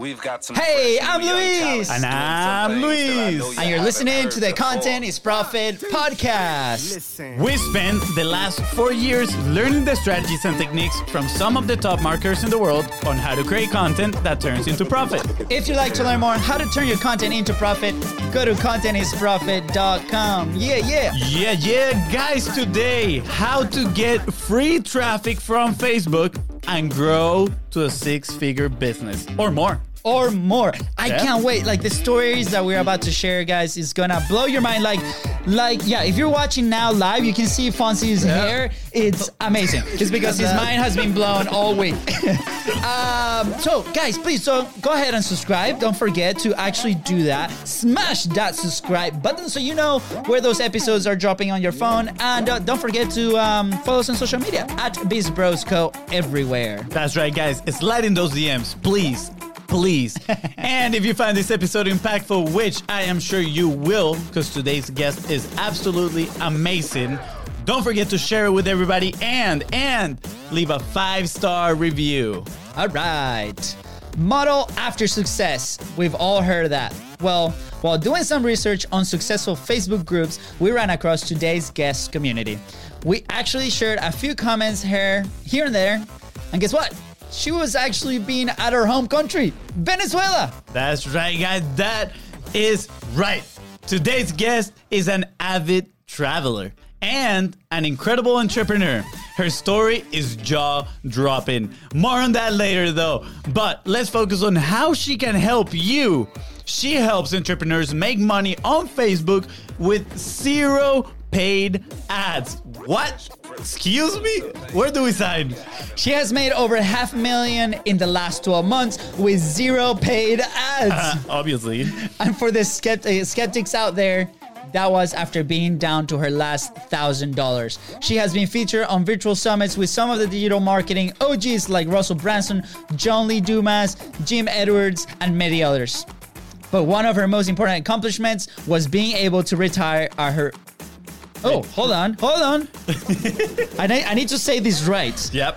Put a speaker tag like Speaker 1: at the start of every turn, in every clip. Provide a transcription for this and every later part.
Speaker 1: We've got some.
Speaker 2: Hey, I'm
Speaker 1: new
Speaker 2: Luis.
Speaker 3: And I'm
Speaker 1: things
Speaker 3: Luis.
Speaker 1: you
Speaker 2: And you're listening to the
Speaker 1: before.
Speaker 2: Content is Profit podcast.
Speaker 3: We spent the last four years learning the strategies and techniques from some of the top marketers in the world on how to create content that turns into profit.
Speaker 2: If you'd like to learn more on how to turn your content into profit, go to contentisprofit.com. Yeah, yeah.
Speaker 3: Yeah, yeah, guys, today, how to get free traffic from Facebook and grow to a six figure business or more.
Speaker 2: Or more. I
Speaker 3: Yeah.
Speaker 2: can't wait. Like the stories that we're about to share, guys, is gonna blow your mind. Like, like, yeah, if you're watching now live, you can see Fonzie's hair. It's amazing. It's because his mind has been blown all week. um, so, guys, please so go ahead and subscribe. Don't forget to actually do that. Smash that subscribe button so you know where those episodes are dropping on your phone. And uh, don't forget to um, follow us on social media at BizBrosCo everywhere.
Speaker 3: That's right, guys. Slide in those DMs, please. Please. and if you find this episode impactful, which I am sure you will, because today's guest is absolutely amazing, don't forget to share it with everybody and and leave a five-star review.
Speaker 2: All right. Model after success. We've all heard of that. Well, while doing some research on successful Facebook groups, we ran across today's guest community. We actually shared a few comments here, here and there, and guess what? She was actually being at her home country, Venezuela.
Speaker 3: That's right, guys. That is right. Today's guest is an avid traveler and an incredible entrepreneur. Her story is jaw dropping. More on that later, though. But let's focus on how she can help you. She helps entrepreneurs make money on Facebook with zero paid ads. What? Excuse me? Where do we sign?
Speaker 2: She has made over half a million in the last 12 months with zero paid ads.
Speaker 3: Obviously.
Speaker 2: And for the skept- uh, skeptics out there, that was after being down to her last thousand dollars. She has been featured on virtual summits with some of the digital marketing OGs like Russell Brunson, John Lee Dumas, Jim Edwards, and many others. But one of her most important accomplishments was being able to retire at her. Oh, hold on, hold on. I, need, I need to say this right.
Speaker 3: Yep.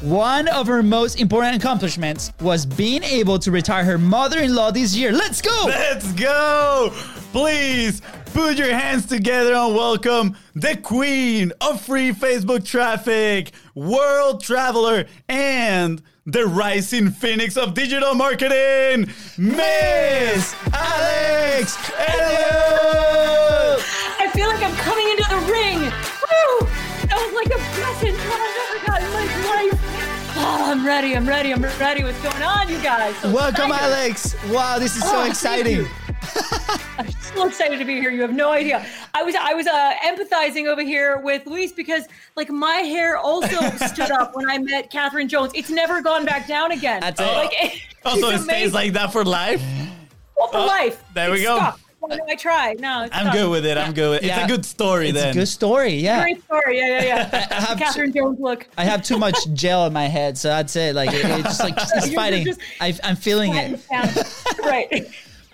Speaker 2: One of her most important accomplishments was being able to retire her mother in law this year. Let's go!
Speaker 3: Let's go! Please put your hands together and welcome the queen of free Facebook traffic, world traveler, and the rising phoenix of digital marketing, Miss Alex Elliott!
Speaker 4: I feel like I'm coming into the ring. Woo! That was like the best intro I've ever gotten in my life. Oh, I'm ready. I'm ready. I'm ready. What's going on, you guys? So
Speaker 2: Welcome,
Speaker 4: excited.
Speaker 2: Alex. Wow, this is so
Speaker 4: Oh, thank
Speaker 2: exciting.
Speaker 4: I'm so excited to be here. You have no idea. I was I was uh, empathizing over here with Luis because like my hair also stood up when I met Catherine Jones. It's never gone back down again.
Speaker 2: That's it.
Speaker 4: Like, it-
Speaker 3: Oh, so it
Speaker 4: it's
Speaker 3: stays like that for life?
Speaker 4: Well, for
Speaker 3: Oh,
Speaker 4: life.
Speaker 3: there we go.
Speaker 4: stuck. Why do I try? No, it's
Speaker 3: I'm
Speaker 4: stuck.
Speaker 3: good with it. I'm good with it. It's
Speaker 2: Yeah.
Speaker 3: a good story
Speaker 2: It's
Speaker 3: then.
Speaker 2: a good story, yeah.
Speaker 4: Great story. Yeah, yeah, yeah.
Speaker 2: I have
Speaker 4: Catherine Jones look.
Speaker 2: I have too much gel in my head, so that's it. Like it, it's just like it's fighting.
Speaker 4: just-
Speaker 2: I, I'm feeling it,
Speaker 4: right.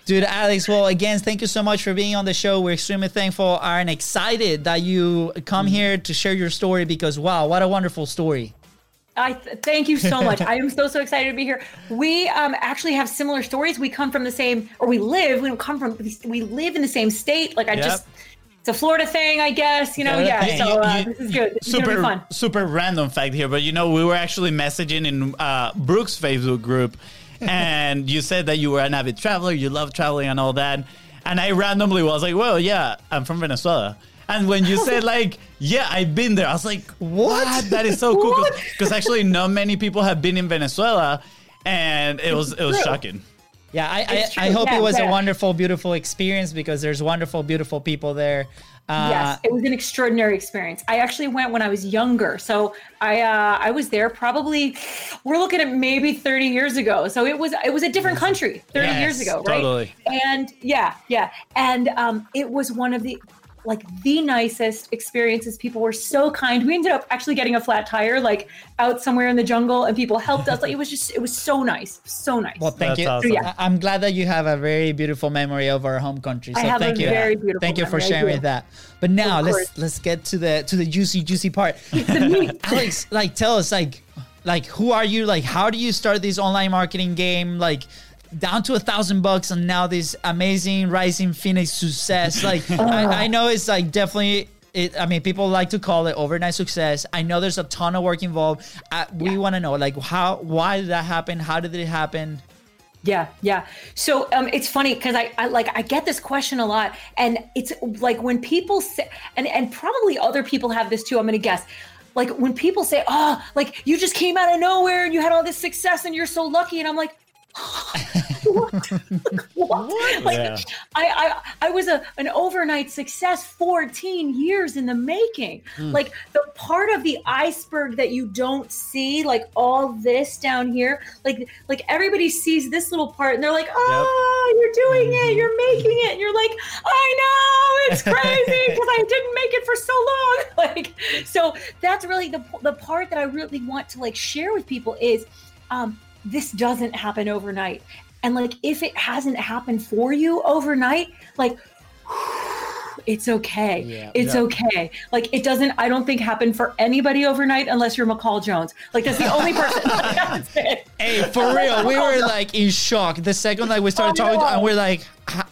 Speaker 2: dude. Alex, well, again, thank you so much for being on the show. We're extremely thankful and excited that you come mm-hmm. here to share your story because wow, what a wonderful story.
Speaker 4: I th- thank you so much. I am so so excited to be here. We um, actually have similar stories. We come from the same, or we live. We don't come from. We live in the same state. Like I
Speaker 3: Yep.
Speaker 4: just, it's a Florida thing, I guess. You know,
Speaker 2: Florida
Speaker 4: yeah.
Speaker 2: thing.
Speaker 4: So uh,
Speaker 3: you-
Speaker 4: this is good. This is
Speaker 3: super
Speaker 4: fun.
Speaker 3: super random fact here, but you know we were actually messaging in uh, Brooks' Facebook group, and you said that you were an avid traveler, you love traveling and all that, and I randomly was like, well, yeah, I'm from Venezuela. And when you said like, yeah, I've been there, I was like, what? That is so cool because actually not many people have been in Venezuela, and it was it was shocking.
Speaker 2: Yeah, I I, I hope
Speaker 4: Yeah,
Speaker 2: it was a wonderful, beautiful experience because there's wonderful, beautiful people there. Uh,
Speaker 4: yes, it was an extraordinary experience. I actually went when I was younger, so I uh, I was there probably. We're looking at maybe thirty years ago, so it was it was a different country thirty
Speaker 3: Yes,
Speaker 4: years ago, right?
Speaker 3: totally.
Speaker 4: And yeah, yeah, and um, it was one of the like the nicest experiences. People were so kind. We ended up actually getting a flat tire, like out somewhere in the jungle, and people helped us. Like it was just it was so nice, so nice.
Speaker 2: Well, thank
Speaker 3: That's
Speaker 2: you.
Speaker 3: awesome.
Speaker 4: Yeah.
Speaker 2: I- I'm glad that you have a very beautiful memory of our home country. So
Speaker 4: I have a
Speaker 2: thank you.
Speaker 4: very beautiful
Speaker 2: thank you for sharing that. But now let's let's get to the to the juicy juicy part. Alex, like tell us like like who are you? Like how do you start this online marketing game? Like down to a thousand bucks and now this amazing rising phoenix success. Like I, I know it's like definitely it, I mean, people like to call it overnight success. I know there's a ton of work involved. Uh, we
Speaker 4: Yeah.
Speaker 2: want to know, like, how, why did that happen? How did it happen?
Speaker 4: Yeah, yeah. So um, it's funny because I, I like I get this question a lot, and it's like when people say, and and probably other people have this too. I'm gonna guess. Like when people say, "Oh, like you just came out of nowhere and you had all this success and you're so lucky," and I'm like, what? what? Like
Speaker 3: Yeah.
Speaker 4: I, I I was a an overnight success 14 years in the making. Hmm. Like the part of the iceberg that you don't see, like all this down here, like like everybody sees this little part and they're like, "Oh, you're doing it. Mm-hmm. You're making it." And you're like, "I know. It's crazy because I didn't make it for so long." Like so that's really the the part that I really want to like share with people is um this doesn't happen overnight. And like if it hasn't happened for you overnight, like it's okay.
Speaker 2: Yeah.
Speaker 4: it's
Speaker 3: Yeah.
Speaker 4: okay. Like it doesn't I don't think happen for anybody overnight unless you're McCall Jones. Like that's the only person. Like, that's it.
Speaker 2: Hey, for real, we were like in shock the second that we started
Speaker 4: Oh,
Speaker 2: talking,
Speaker 4: no.
Speaker 2: and we're like,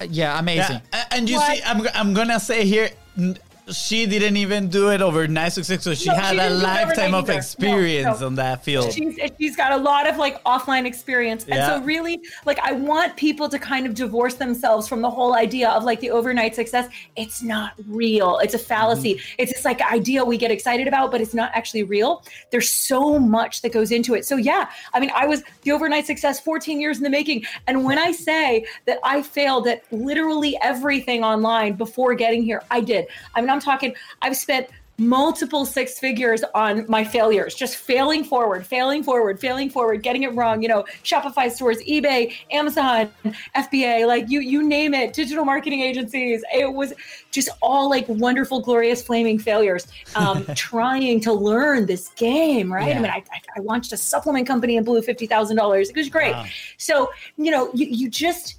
Speaker 2: yeah, amazing.
Speaker 3: Yeah, and you
Speaker 4: What?
Speaker 3: see, I'm, I'm gonna say here, n- she didn't even do it overnight success, so she
Speaker 4: No,
Speaker 3: had
Speaker 4: she
Speaker 3: a
Speaker 4: didn't do it
Speaker 3: lifetime of
Speaker 4: either. No,
Speaker 3: experience
Speaker 4: no.
Speaker 3: on that field.
Speaker 4: She's she's got a lot of like offline experience, and
Speaker 3: Yeah.
Speaker 4: so really, like, I want people to kind of divorce themselves from the whole idea of like the overnight success. It's not real. It's a fallacy. Mm-hmm. It's this like idea we get excited about, but it's not actually real. There's so much that goes into it. So yeah, I mean, I was the overnight success 14 years in the making, and when I say that I failed at literally everything online before getting here, I did. I mean, I'm talking. I've spent multiple six figures on my failures, just failing forward, failing forward, failing forward, getting it wrong. You know, Shopify stores, eBay, Amazon, FBA, like you you name it, digital marketing agencies. It was just all like wonderful, glorious, flaming failures. Um, trying to learn this game, right?
Speaker 2: Yeah.
Speaker 4: I mean, I, I, launched a supplement company and blew fifty thousand dollars. It was great.
Speaker 3: Wow.
Speaker 4: So you know, you you just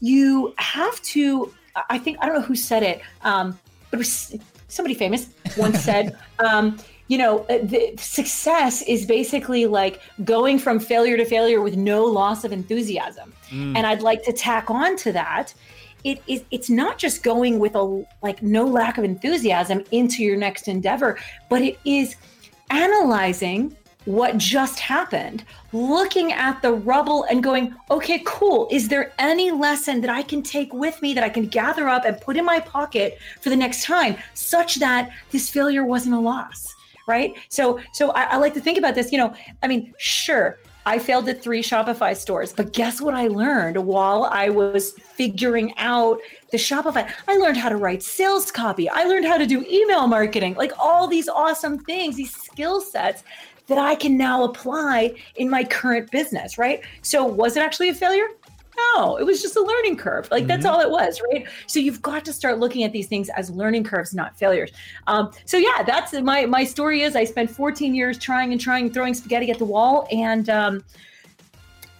Speaker 4: you have to. I think I don't know who said it, um, but it was somebody famous once said. Um, you know, uh, the success is basically like going from failure to failure with no loss of enthusiasm. And I'd like to tack on to that. It is it's not just going with a like no lack of enthusiasm into your next endeavor, but it is analyzing what just happened, looking at the rubble and going, okay, cool. Is there any lesson that I can take with me that I can gather up and put in my pocket for the next time, such that this failure wasn't a loss? Right. So, so I, I like to think about this. You know, I mean, sure, I failed at three Shopify stores, but guess what I learned while I was figuring out the Shopify? I learned how to write sales copy. I learned how to do email marketing, like all these awesome things, these skill sets that I can now apply in my current business, right? So was it actually a failure? No, it was just a learning curve. Like that's all it was, right? So you've got to start looking at these things as learning curves, not failures. Um, so yeah, that's my my story. Is I spent 14 years trying and trying, throwing spaghetti at the wall, and um,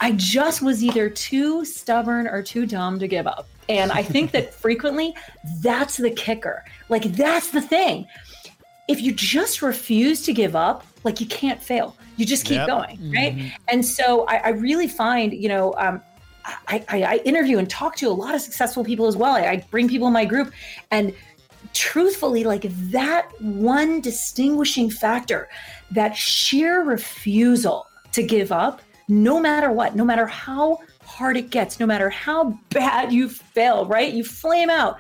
Speaker 4: I just was either too stubborn or too dumb to give up. And I think that frequently that's the kicker. Like that's the thing. If you just refuse to give up, like you can't fail. You just keep
Speaker 3: Yep.
Speaker 4: going, right? And so I, I really find, you know, um, I, I, I interview and talk to a lot of successful people as well. I, I bring people in my group, and truthfully, like that one distinguishing factor, that sheer refusal to give up, no matter what, no matter how hard it gets, no matter how bad you fail, right? You flame out.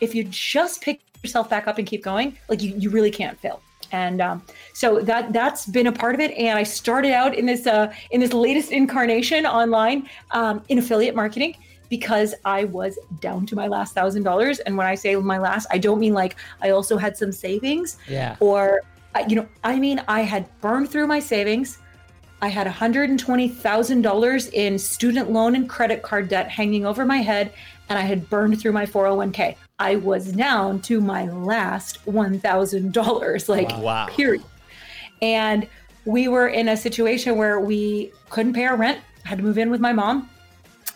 Speaker 4: If you just pick yourself back up and keep going, like you, you really can't fail. And um, so that that's been a part of it. And I started out in this uh, in this latest incarnation online um, in affiliate marketing because I was down to my last thousand dollars. And when I say my last, I don't mean like I also had some savings
Speaker 2: Yeah.
Speaker 4: or uh, you know i mean i had burned through my savings i had $120000 in student loan and credit card debt hanging over my head and i had burned through my 401k i was down to my last $1000 like
Speaker 3: Wow.
Speaker 4: period and we were in a situation where we couldn't pay our rent had to move in with my mom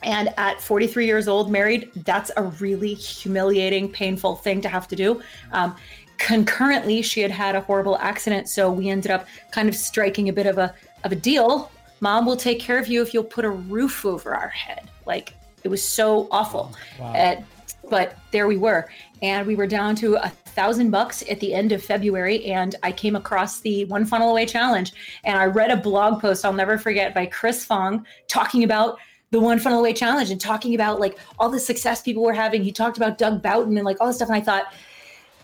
Speaker 4: and at 43 years old, married, that's a really humiliating, painful thing to have to do. Um, concurrently, she had had a horrible accident. So we ended up kind of striking a bit of a, of a deal. Mom will take care of you if you'll put a roof over our head. Like it was so awful.
Speaker 2: Wow.
Speaker 4: Uh, but there we were. And we were down to a thousand bucks at the end of February. And I came across the One Funnel Away Challenge. And I read a blog post I'll never forget by Chris Fong talking about the One Funnel Away Challenge and talking about like all the success people were having. He talked about Doug Boughton and like all this stuff. And I thought,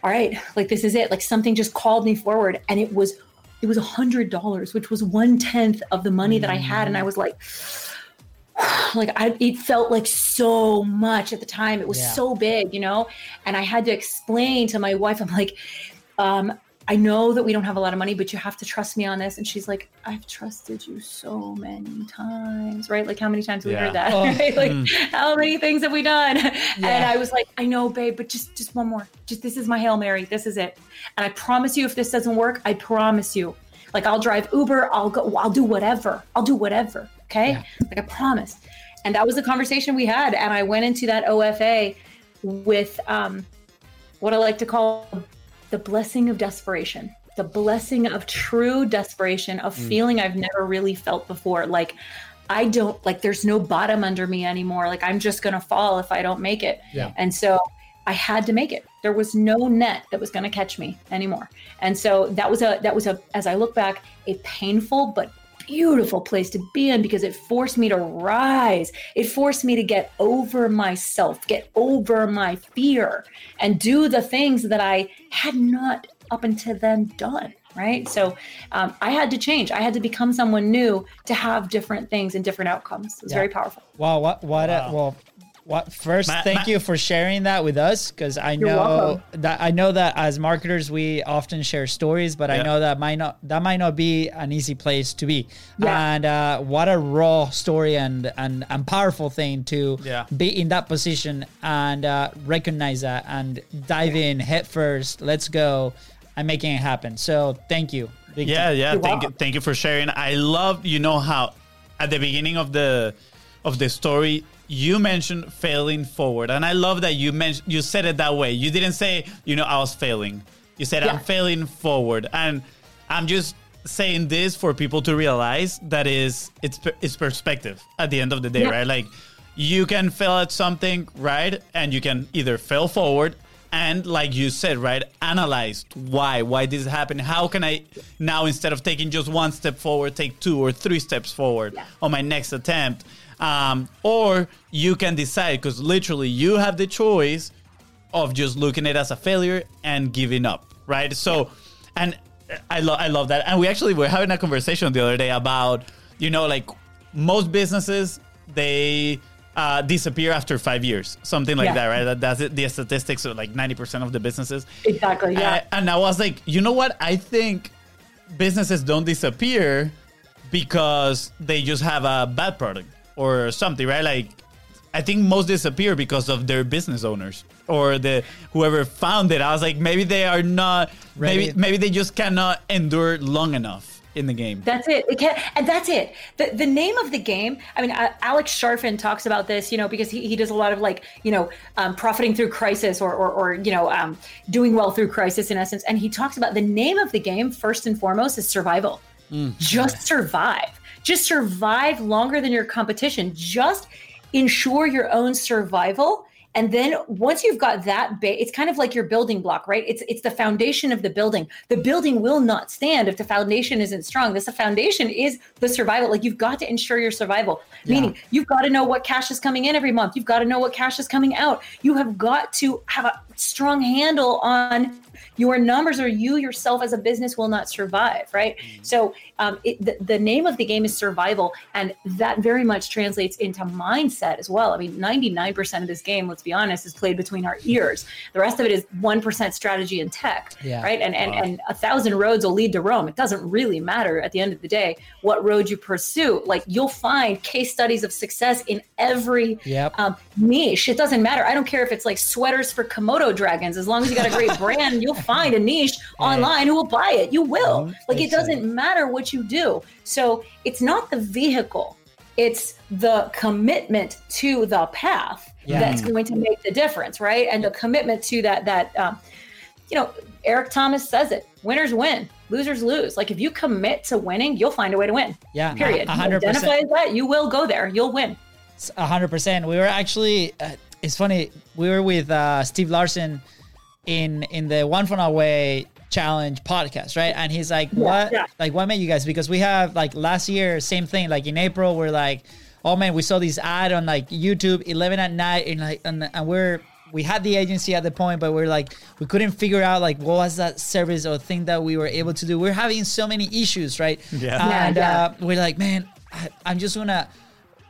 Speaker 4: all right, like this is it. Like something just called me forward. And it was it was a hundred dollars, which was one tenth of the money that I had. And I was like, like I, it felt like so much at the time. It was
Speaker 2: Yeah.
Speaker 4: so big, you know. And I had to explain to my wife, I'm like, um, I know that we don't have a lot of money, but you have to trust me on this. And she's like, I've trusted you so many times, right? Like how many times have we heard that?
Speaker 2: Oh.
Speaker 4: right? Like how many things have we done? And I was like, I know, babe, but just just one more. Just this is my hail mary. This is it. And I promise you, if this doesn't work, I promise you, like I'll drive Uber. I'll go. I'll do whatever. I'll do whatever. Okay.
Speaker 2: Yeah.
Speaker 4: Like I promise. And that was the conversation we had. And I went into that OFA with um, what I like to call the blessing of desperation, the blessing of true desperation, of feeling I've never really felt before. Like, I don't, like, there's no bottom under me anymore. Like, I'm just going to fall if I don't make it.
Speaker 2: Yeah.
Speaker 4: And so I had to make it. There was no net that was going to catch me anymore. And so that was a, that was a, as I look back, a painful but beautiful place to be in because it forced me to rise. It forced me to get over myself, get over my fear, and do the things that I had not up until then done. Right. So um, I had to change. I had to become someone new to have different things and different outcomes. It was
Speaker 2: Yeah.
Speaker 4: very powerful.
Speaker 2: Wow, what what a, well what first
Speaker 3: Ma-
Speaker 2: thank
Speaker 3: ma-
Speaker 2: you for sharing that with us because I
Speaker 4: You're
Speaker 2: know
Speaker 4: welcome.
Speaker 2: that I know that as marketers we often share stories but I know that might not that might not be an easy place to be
Speaker 4: Yeah.
Speaker 2: and uh, what a raw story and and, and powerful thing to
Speaker 3: Yeah.
Speaker 2: be in that position and uh, recognize that and dive in head first let's go I'm making it happen so thank you Big
Speaker 3: yeah
Speaker 2: time.
Speaker 3: yeah
Speaker 4: You're
Speaker 3: thank you thank you for sharing i love you know how at the beginning of the of the story you mentioned failing forward and i love that you mentioned you said it that way. You didn't say you know i was failing. You said i'm failing forward and i'm just saying this for people to realize that is it's it's perspective at the end of the day
Speaker 4: Yeah.
Speaker 3: right? Like you can fail at something right and you can either fail forward and like you said right analyze why why this happened. How can i now instead of taking just one step forward take two or three steps forward
Speaker 4: Yeah.
Speaker 3: on my next attempt um, or you can decide because literally you have the choice of just looking at it as a failure and giving up, right? So, and I love I love that. And we actually were having a conversation the other day about you know like most businesses they uh, disappear after five years, something like
Speaker 4: Yeah.
Speaker 3: that, right? That, that's it, the statistics of like ninety percent of the businesses.
Speaker 4: Exactly. Yeah.
Speaker 3: Uh, and I was like, you know what? I think businesses don't disappear because they just have a bad product or something, right? Like, I think most disappear because of their business owners or the whoever found it. I was like, maybe they are not. Maybe
Speaker 2: Ready.
Speaker 3: maybe they just cannot endure long enough in the game.
Speaker 4: That's it. it can, and that's it. The, the name of the game, I mean, uh, Alex Charfen talks about this, you know, because he, he does a lot of like, you know, um, profiting through crisis or, or, or you know, um, doing well through crisis in essence. And he talks about the name of the game, first and foremost, is survival. Just survive. Just survive longer than your competition. Just ensure your own survival. And then once you've got that base, it's kind of like your building block, right? It's it's the foundation of the building. The building will not stand if the foundation isn't strong. This the foundation is the survival. Like you've got to ensure your survival. Meaning you've got to know what cash is coming in every month. You've got to know what cash is coming out. You have got to have a strong handle on your numbers or you yourself as a business will not survive right so um, it, the, the name of the game is survival and that very much translates into mindset as well i mean 99% of this game let's be honest is played between our ears the rest of it is 1% strategy and tech
Speaker 2: Yeah.
Speaker 4: right and and, and a thousand roads will lead to rome it doesn't really matter at the end of the day what road you pursue like you'll find case studies of success in every
Speaker 2: Yep.
Speaker 4: um, niche. It doesn't matter. I don't care if it's like sweaters for Komodo dragons. As long as you got a great brand, you'll find a niche online who will buy it. You will.
Speaker 2: Mhm.
Speaker 4: Like it doesn't matter what you do. So it's not the vehicle. It's the commitment to the path
Speaker 2: Yeah.
Speaker 4: that's going to make the difference, right? And the commitment to that that um, you know, Eric Thomas says it winners win, losers lose. Like if you commit to winning, you'll find a way to win.
Speaker 2: Yeah,
Speaker 4: Period.
Speaker 2: hundred percent.
Speaker 4: Identify that, you will go there. You'll win.
Speaker 2: Hundred percent. We were actually. Uh, it's funny. We were with uh, Steve Larsen in in the One Funnel Away challenge podcast, right? And he's like, "What?
Speaker 4: yeah.
Speaker 2: Like, what made you guys?" Because we have like last year, same thing. Like in April, we're like, "Oh man, we saw this ad on like YouTube, eleven at night, and like, and, and we're." We had the agency at the point, but we're like we couldn't figure out like what was that service or thing that we were able to do. We're having so many issues, right?
Speaker 3: Yeah.
Speaker 4: Yeah,
Speaker 2: And
Speaker 4: yeah.
Speaker 2: Uh, we're like, man, I, I'm just gonna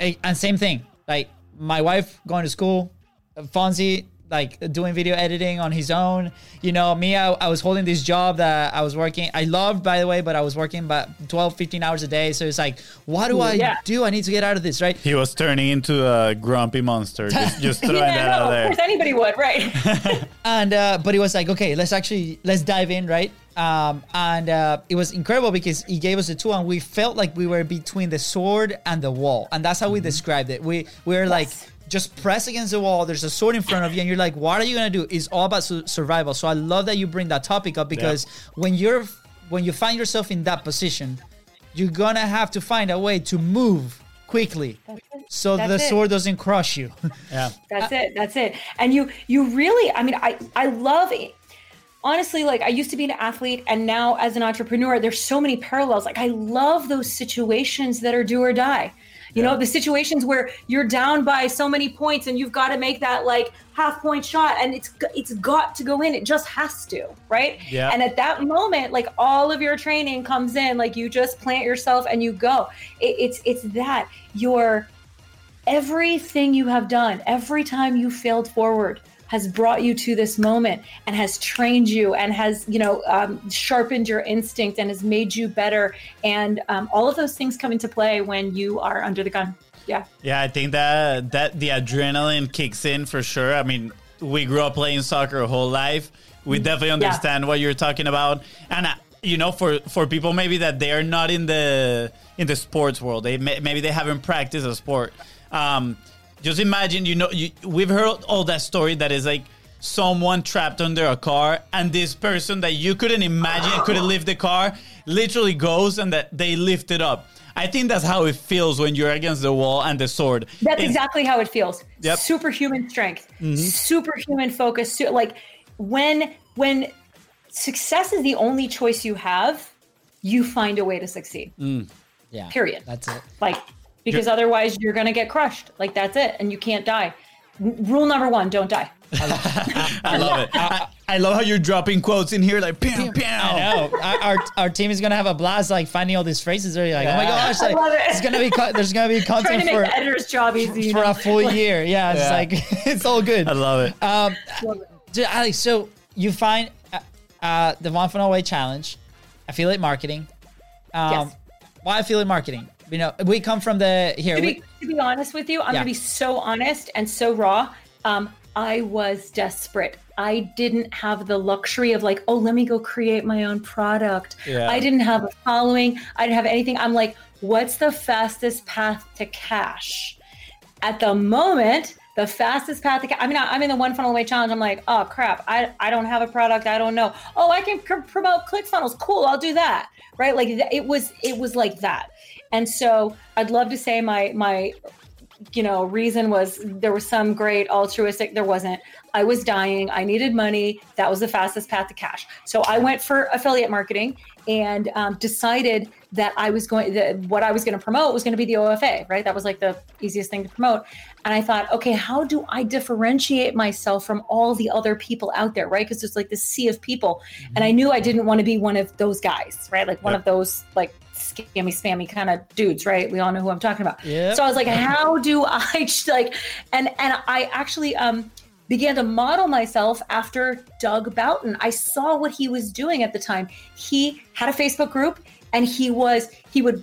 Speaker 2: Eh, and same thing. Like my wife going to school, Fonzie like doing video editing on his own. You know, me, I, I was holding this job that I was working. I loved, by the way, but I was working about 12, 15 hours a day. So it's like, what do I
Speaker 4: Yeah.
Speaker 2: do? I need to get out of this, right?
Speaker 3: He was turning into a grumpy monster. Just, just throwing
Speaker 4: Yeah,
Speaker 3: that
Speaker 4: no,
Speaker 3: out
Speaker 4: of
Speaker 3: there.
Speaker 4: Of course anybody would, right?
Speaker 2: and uh, but it was like okay let's actually let's dive in right um, and uh, it was incredible because he gave us a tool and we felt like we were between the sword and the wall and that's how we described it we we were like just press against the wall there's a sword in front of you and you're like what are you gonna do it's all about su- survival so i love that you bring that topic up because when you're when you find yourself in that position you're gonna have to find a way to move quickly so
Speaker 4: That's
Speaker 2: the
Speaker 4: it.
Speaker 2: sword doesn't crush you
Speaker 3: Yeah.
Speaker 4: That's it. That's it. And you you really, I mean, I I love it. Honestly, like I used to be an athlete and now as an entrepreneur, there's so many parallels. Like I love those situations that are do or die. You know, the situations where you're down by so many points and you've got to make that like half point shot and it's it's got to go in. It just has to, right?
Speaker 3: Yeah.
Speaker 4: And at that moment, like all of your training comes in, like you just plant yourself and you go. It, it's it's that your everything you have done, every time you failed forward, has brought you to this moment and has trained you and has you know um, sharpened your instinct and has made you better. And um, all of those things come into play when you are under the gun. Yeah.
Speaker 3: Yeah, I think that that the adrenaline kicks in for sure. I mean, we grew up playing soccer our whole life. We definitely understand what you're talking about, and uh, you know, for for people maybe that they are not in the in the sports world, they may, maybe they haven't practiced a sport. Um, just imagine, you know, you, we've heard all that story that is like someone trapped under a car, and this person that you couldn't imagine couldn't lift the car literally goes and that they lift it up. I think that's how it feels when you're against the wall and the sword.
Speaker 4: That's
Speaker 3: It's-
Speaker 4: exactly how it feels.
Speaker 3: Yep.
Speaker 4: Superhuman strength, mm-hmm. superhuman focus. Su- like when when success is the only choice you have, you find a way to succeed. Mm.
Speaker 2: yeah
Speaker 4: Period.
Speaker 2: that's it
Speaker 4: Like because otherwise you're gonna get crushed. Like that's it, and you can't die. N- Rule number one: don't die.
Speaker 3: I love it. I, I love how you're dropping quotes in here like pow, pow.
Speaker 2: I know. Our, our, our team is gonna have a blast, like finding all these phrases. They're like, oh my gosh,
Speaker 4: I
Speaker 2: like
Speaker 4: love it.
Speaker 2: it's gonna be co- there's gonna be content for
Speaker 4: the editor's job easy. you
Speaker 2: for
Speaker 4: know?
Speaker 2: a full year. Yeah, it's
Speaker 3: Yeah.
Speaker 2: like it's all good.
Speaker 3: I love it.
Speaker 2: Um,
Speaker 4: Love it.
Speaker 2: Alex, so you find uh, uh, the One Funnel Away challenge, affiliate marketing. Um,
Speaker 4: Yes.
Speaker 2: Why affiliate marketing? You know, we come from the here.
Speaker 4: to
Speaker 2: We,
Speaker 4: be, to be honest with you, I'm
Speaker 2: Yeah.
Speaker 4: gonna be so honest and so raw. Um, I was desperate. I didn't have the luxury of like, oh, let me go create my own product.
Speaker 3: Yeah.
Speaker 4: I didn't have a following. I didn't have anything. I'm like, what's the fastest path to cash? At the moment, the fastest path to cash. I mean, I- I'm in the one funnel away challenge. I'm like, oh crap, I, I don't have a product. I don't know. Oh, I can pr- promote ClickFunnels. Cool, I'll do that. Right? Like th- it was it was like that. And so I'd love to say my my you know reason was there was some great altruistic there wasn't. I was dying. I needed money. That was the fastest path to cash. So i went for affiliate marketing and um, decided that i was going that what i was going to promote was going to be the ofa right? That was like the easiest thing to promote. And i thought okay how do i differentiate myself from all the other people out there right? Because there's like this sea of people. And i knew i didn't want to be one of those guys right? Like one
Speaker 3: Yep.
Speaker 4: of those like scammy spammy kind of dudes right we all know who i'm talking about
Speaker 2: Yep.
Speaker 4: so I was like, how do I like and and I actually um began to model myself after Doug Boughton. I saw what he was doing at the time. He had a Facebook group and he was he would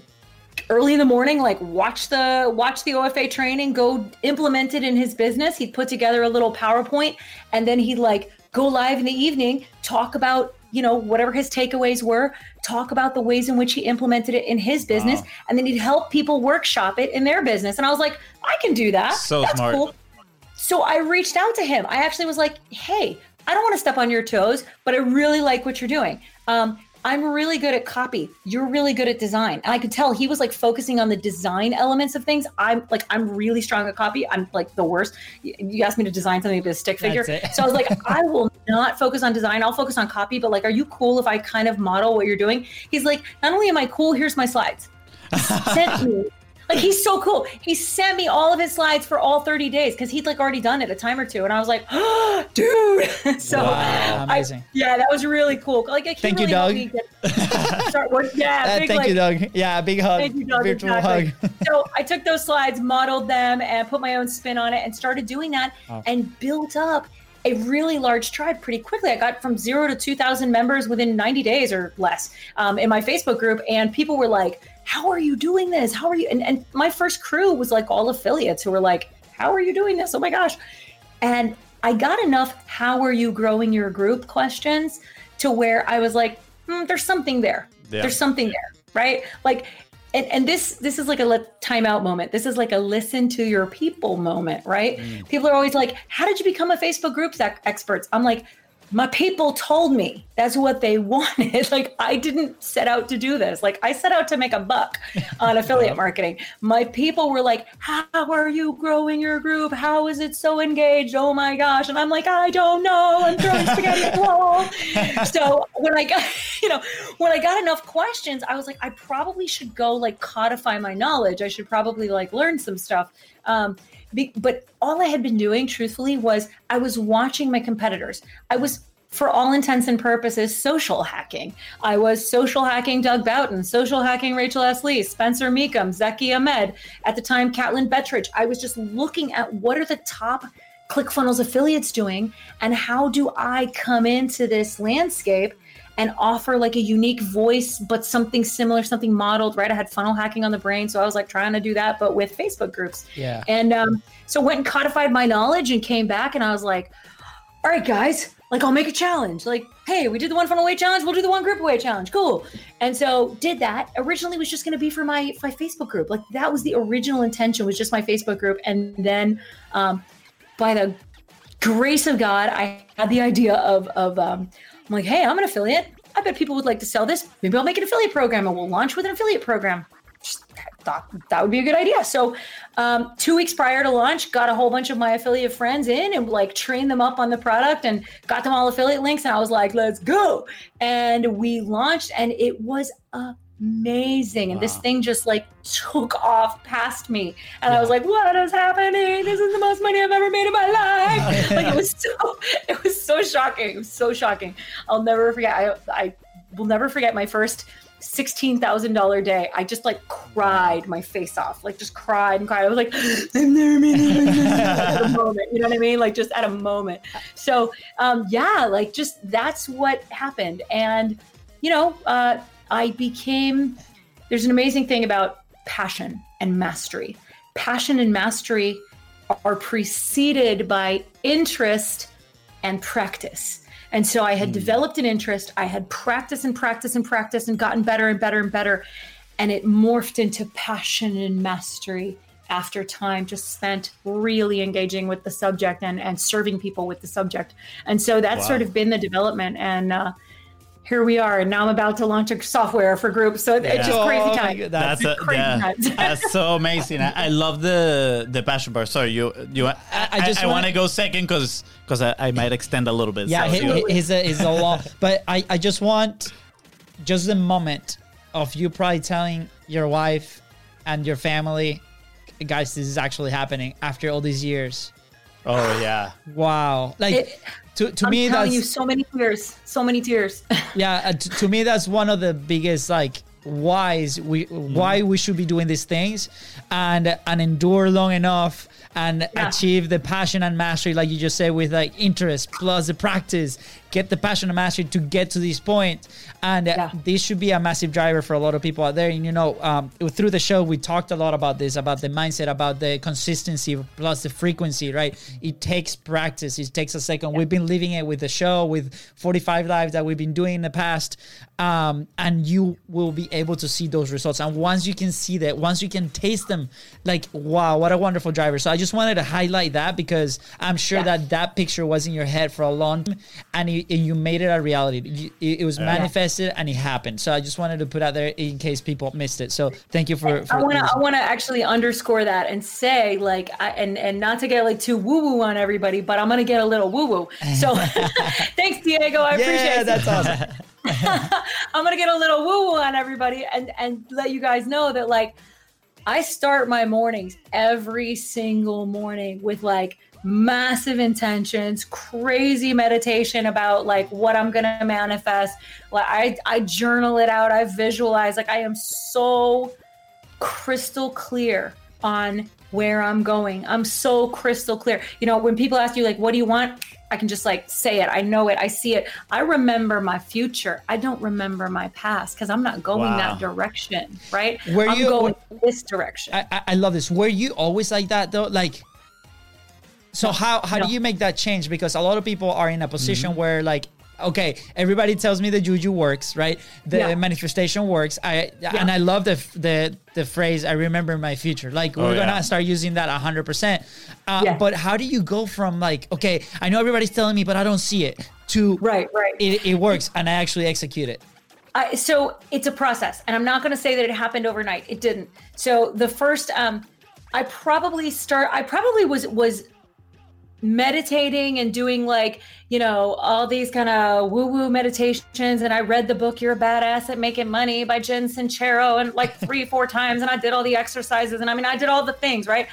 Speaker 4: early in the morning like watch the watch the OFA training, go implement it in his business. He'd put together a little PowerPoint and then he'd like go live in the evening, talk about you know whatever his takeaways were talk about the ways in which he implemented it in his business
Speaker 3: Wow.
Speaker 4: and then he'd help people workshop it in their business and i was like i can do that
Speaker 3: So
Speaker 4: That's
Speaker 3: smart.
Speaker 4: cool so I reached out to him. I actually was like, hey, I don't want to step on your toes, but I really like what you're doing. Um, I'm really good at copy. You're really good at design. And I could tell he was like focusing on the design elements of things. I'm like, I'm really strong at copy. I'm like the worst. You asked me to design something with a stick figure. So I was like, I will not focus on design. I'll focus on copy. But like, are you cool if I kind of model what you're doing? He's like, not only am I cool, here's my slides. Sent me like he's so cool. He sent me all of his slides for all 30 days because he'd like already done it a time or two. And I was like, oh, dude. so
Speaker 2: wow, amazing.
Speaker 4: I, yeah, that was really cool. Like I
Speaker 2: thank
Speaker 4: really
Speaker 2: you,
Speaker 4: Doug. start work. Yeah,
Speaker 2: uh,
Speaker 4: big,
Speaker 2: thank
Speaker 4: like,
Speaker 2: you, Doug. Yeah, big hug.
Speaker 4: Thank you, Doug.
Speaker 2: Virtual
Speaker 4: exactly.
Speaker 2: hug.
Speaker 4: so I took those slides, modeled them, and put my own spin on it, and started doing that, oh. and built up a really large tribe pretty quickly. I got from zero to 2,000 members within 90 days or less um, in my Facebook group. And people were like, How are you doing this? How are you? And, and my first crew was like all affiliates who were like, How are you doing this? Oh my gosh. And I got enough, How are you growing your group questions to where I was like, hmm, There's something there. Yeah. There's something there. Right. Like, and, and this this is like a let timeout moment. This is like a listen to your people moment, right? Mm. People are always like, "How did you become a Facebook groups expert?" I'm like, my people told me that's what they wanted. Like I didn't set out to do this. Like I set out to make a buck on affiliate marketing. My people were like, "How are you growing your group? How is it so engaged? Oh my gosh!" And I'm like, "I don't know. I'm throwing spaghetti at the wall." So when I got, you know, when I got enough questions, I was like, I probably should go like codify my knowledge. I should probably like learn some stuff. Um, be, but all I had been doing, truthfully, was I was watching my competitors. I was, for all intents and purposes, social hacking. I was social hacking Doug Boughton, social hacking Rachel S. Lee, Spencer Mecham, Zeki Ahmed, at the time, Caitlin Bettridge. I was just looking at what are the top ClickFunnels affiliates doing and how do I come into this landscape and offer like a unique voice, but something similar, something modeled, right? I had funnel hacking on the brain. So I was like trying to do that, but with Facebook groups.
Speaker 2: Yeah.
Speaker 4: And um, so went and codified my knowledge and came back and I was like, all right, guys, like I'll make a challenge. Like, hey, we did the one funnel away challenge, we'll do the one group away challenge. Cool. And so did that. Originally was just gonna be for my my Facebook group. Like that was the original intention, was just my Facebook group. And then um, by the grace of God, I had the idea of of um, I'm like, hey, I'm an affiliate. I bet people would like to sell this. Maybe I'll make an affiliate program and we'll launch with an affiliate program. Just thought that would be a good idea. So, um, two weeks prior to launch, got a whole bunch of my affiliate friends in and like trained them up on the product and got them all affiliate links. And I was like, let's go. And we launched, and it was a amazing. And wow. this thing just like took off past me. And yeah. I was like, what is happening? This is the most money I've ever made in my life. like it was so it was so shocking. It was so shocking. I'll never forget. I I will never forget my first $16,000 day. I just like cried my face off, like just cried and cried. I was like, I've never made at a moment. You know what I mean? Like just at a moment. So, um, yeah, like just that's what happened. And, you know, uh, I became there's an amazing thing about passion and mastery. Passion and mastery are preceded by interest and practice. And so I had mm. developed an interest, I had practiced and practiced and practiced and gotten better and better and better. And it morphed into passion and mastery after time just spent really engaging with the subject and, and serving people with the subject. And so that's wow. sort of been the development. And uh, here we are, and now I'm about to launch a software for groups. So yeah. it's just crazy oh time.
Speaker 3: Oh that's a, crazy yeah, time. that's so amazing. I, I, love the the passion part. Sorry, you you. I, I just I, want to go second because because I, I, might extend a little bit.
Speaker 2: Yeah, so he, he's a he's a lot. But I I just want just the moment of you probably telling your wife and your family, guys, this is actually happening after all these years.
Speaker 3: Oh yeah!
Speaker 2: Wow, like. It, to, to
Speaker 4: I'm
Speaker 2: me
Speaker 4: telling that's you so many tears so many tears
Speaker 2: yeah uh, to, to, me that's one of the biggest like whys we mm. why we should be doing these things and and endure long enough and yeah. achieve the passion and mastery like you just said with like interest plus the practice. Get the passion and mastery to get to this point. And uh,
Speaker 4: Yeah.
Speaker 2: this should be a massive driver for a lot of people out there. And you know um, through the show we talked a lot about this about the mindset about the consistency plus the frequency right? It takes practice. It takes a second. We've been living it with the show with 45 lives that we've been doing in the past um, and you will be able to see those results. And once you can see that once you can taste them like wow what a wonderful driver. So i just wanted to highlight that because i'm sure
Speaker 4: Yeah.
Speaker 2: that that picture was in your head for a long time and you, and you made it a reality it, it was manifested and it happened so i just wanted to put out there in case people missed it so thank you for, for
Speaker 4: I want to I want to actually underscore that and say like I, and and not to get like too woo woo on everybody, but I'm gonna get a little woo woo. So thanks, Diego. I appreciate
Speaker 2: yeah
Speaker 4: it.
Speaker 2: that's awesome
Speaker 4: I'm gonna get a little woo woo on everybody and and let you guys know that like I start my mornings every single morning with like massive intentions, crazy meditation about like what I'm gonna manifest. Like I I journal it out, I visualize, like I am so crystal clear on where I'm going. I'm so crystal clear. You know, when people ask you like what do you want? I can just like say it. I know it. I see it. I remember my future. I don't remember my past because I'm not going
Speaker 3: Wow.
Speaker 4: that direction, right?
Speaker 2: Were
Speaker 4: I'm
Speaker 2: you-
Speaker 4: going this direction.
Speaker 2: I, I- love this. Were you always like that though? Like, so how how
Speaker 4: No.
Speaker 2: do you make that change? Because a lot of people are in a position
Speaker 3: Mm-hmm.
Speaker 2: where like, okay, everybody tells me the juju works, right? The
Speaker 4: Yeah.
Speaker 2: manifestation works. I and I love the the the phrase. I remember my future. Like we're
Speaker 3: Oh, yeah.
Speaker 2: gonna start using that hundred percent. Uh,
Speaker 4: Yeah.
Speaker 2: But how do you go from like, okay, I know everybody's telling me, but I don't see it, to
Speaker 4: Right, right.
Speaker 2: it, it works and I actually execute it.
Speaker 4: I, so it's a process, and I'm not going to say that it happened overnight. It didn't. So the first, um, I probably start. I probably was was meditating and doing like you know all these kind of woo woo meditations. And I read the book "You're a Badass at Making Money" by Jen Sincero, and like three four times. And I did all the exercises, and I mean I did all the things right.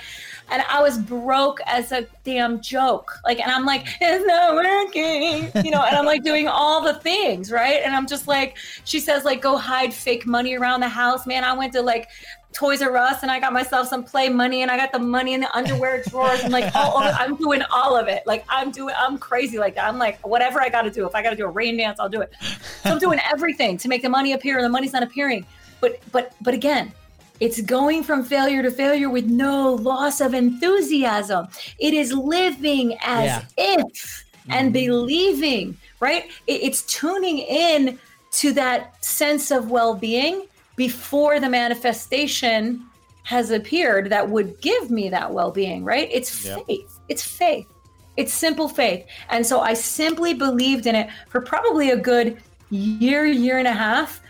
Speaker 4: And I was broke as a damn joke. Like, and I'm like, it's not working, you know, and I'm like doing all the things, right? And I'm just like, she says, like, go hide fake money around the house. Man, I went to like Toys R Us and I got myself some play money and I got the money in the underwear drawers and like all over, I'm doing all of it. Like I'm doing, I'm crazy like that. I'm like, whatever I got to do. If I got to do a rain dance, I'll do it. So I'm doing everything to make the money appear and the money's not appearing. But, but, but again, it's going from failure to failure with no loss of enthusiasm. It is living as
Speaker 2: Yeah.
Speaker 4: if and mm-hmm. believing, right? It- it's tuning in to that sense of well being before the manifestation has appeared that would give me that well being, right? It's
Speaker 3: Yep.
Speaker 4: faith. It's faith. It's simple faith. And so I simply believed in it for probably a good year, year and a half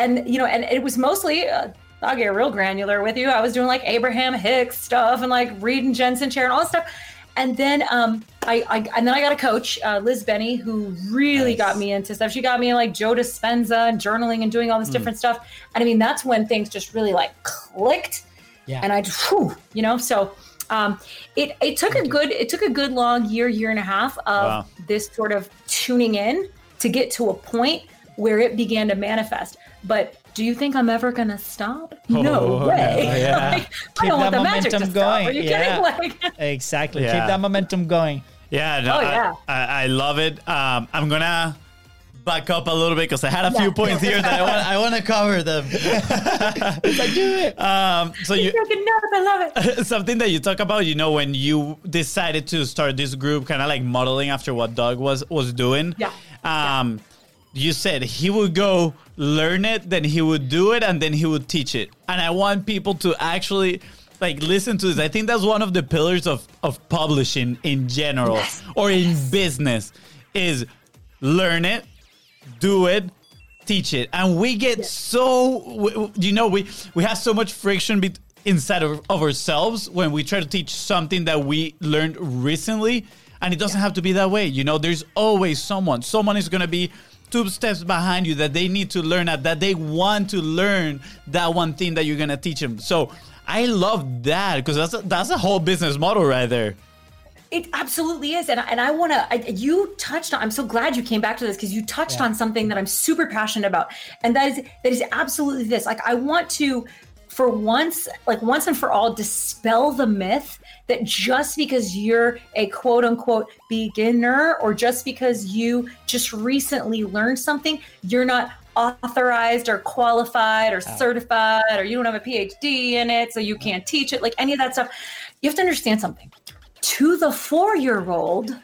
Speaker 4: and you know, and it was mostly. Uh, I'll get real granular with you. I was doing like Abraham Hicks stuff and like reading Jen Sincero and all that stuff. And then um, I, I and then I got a coach, uh, Liz Benny, who really
Speaker 2: Nice.
Speaker 4: got me into stuff. She got me in like Joe Dispenza and journaling and doing all this different stuff. And I mean, that's when things just really like clicked.
Speaker 2: Yeah.
Speaker 4: And I, just, whew, you know, so um, it it took a good it took a good long year, year and a half of
Speaker 3: Wow.
Speaker 4: this sort of tuning in to get to a point where it began to manifest. But do you think I'm ever gonna stop? No
Speaker 3: Oh,
Speaker 4: way.
Speaker 3: no, yeah.
Speaker 4: Like, I don't want
Speaker 2: that
Speaker 4: the magic to
Speaker 2: momentum
Speaker 4: stop. Are
Speaker 2: going.
Speaker 4: you
Speaker 2: Yeah.
Speaker 4: kidding? Like,
Speaker 2: Exactly.
Speaker 3: Yeah.
Speaker 2: Keep that momentum going.
Speaker 3: Yeah, no,
Speaker 4: Oh,
Speaker 3: I-
Speaker 4: yeah.
Speaker 3: I, I, love it. Um, I'm gonna back up a little bit because I had a few points here that I want, I want to cover them.
Speaker 2: Like, do it.
Speaker 3: Um, so you,
Speaker 4: freaking nuts. I love it.
Speaker 3: something that you talk about, you know, when you decided to start this group, kind of like modeling after what Doug was was doing.
Speaker 4: Yeah.
Speaker 3: Um, you said he would go learn it, then he would do it, and then he would teach it. And I want people to actually like listen to this. I think that's one of the pillars of of publishing in general
Speaker 4: Yes.
Speaker 3: or in business is learn it, do it, teach it. And we get so w- w- you know we we have so much friction be- inside of, of ourselves when we try to teach something that we learned recently and it doesn't have to be that way. You know, there's always someone. Someone is going to be two steps behind you that they need to learn at that they want to learn that one thing that you're going to teach them. So I love that because that's a, that's a whole business model right there.
Speaker 4: It absolutely is, and I- and I want to. You touched on. I'm so glad you came back to this because you touched on something that I'm super passionate about, and that is that is absolutely this. Like I want to for once, like once and for all, dispel the myth that just because you're a quote unquote beginner or just because you just recently learned something, you're not authorized or qualified or ah. certified or you don't have a PhD in it, so you ah. can't teach it, like any of that stuff. You have to understand something. To the four year old,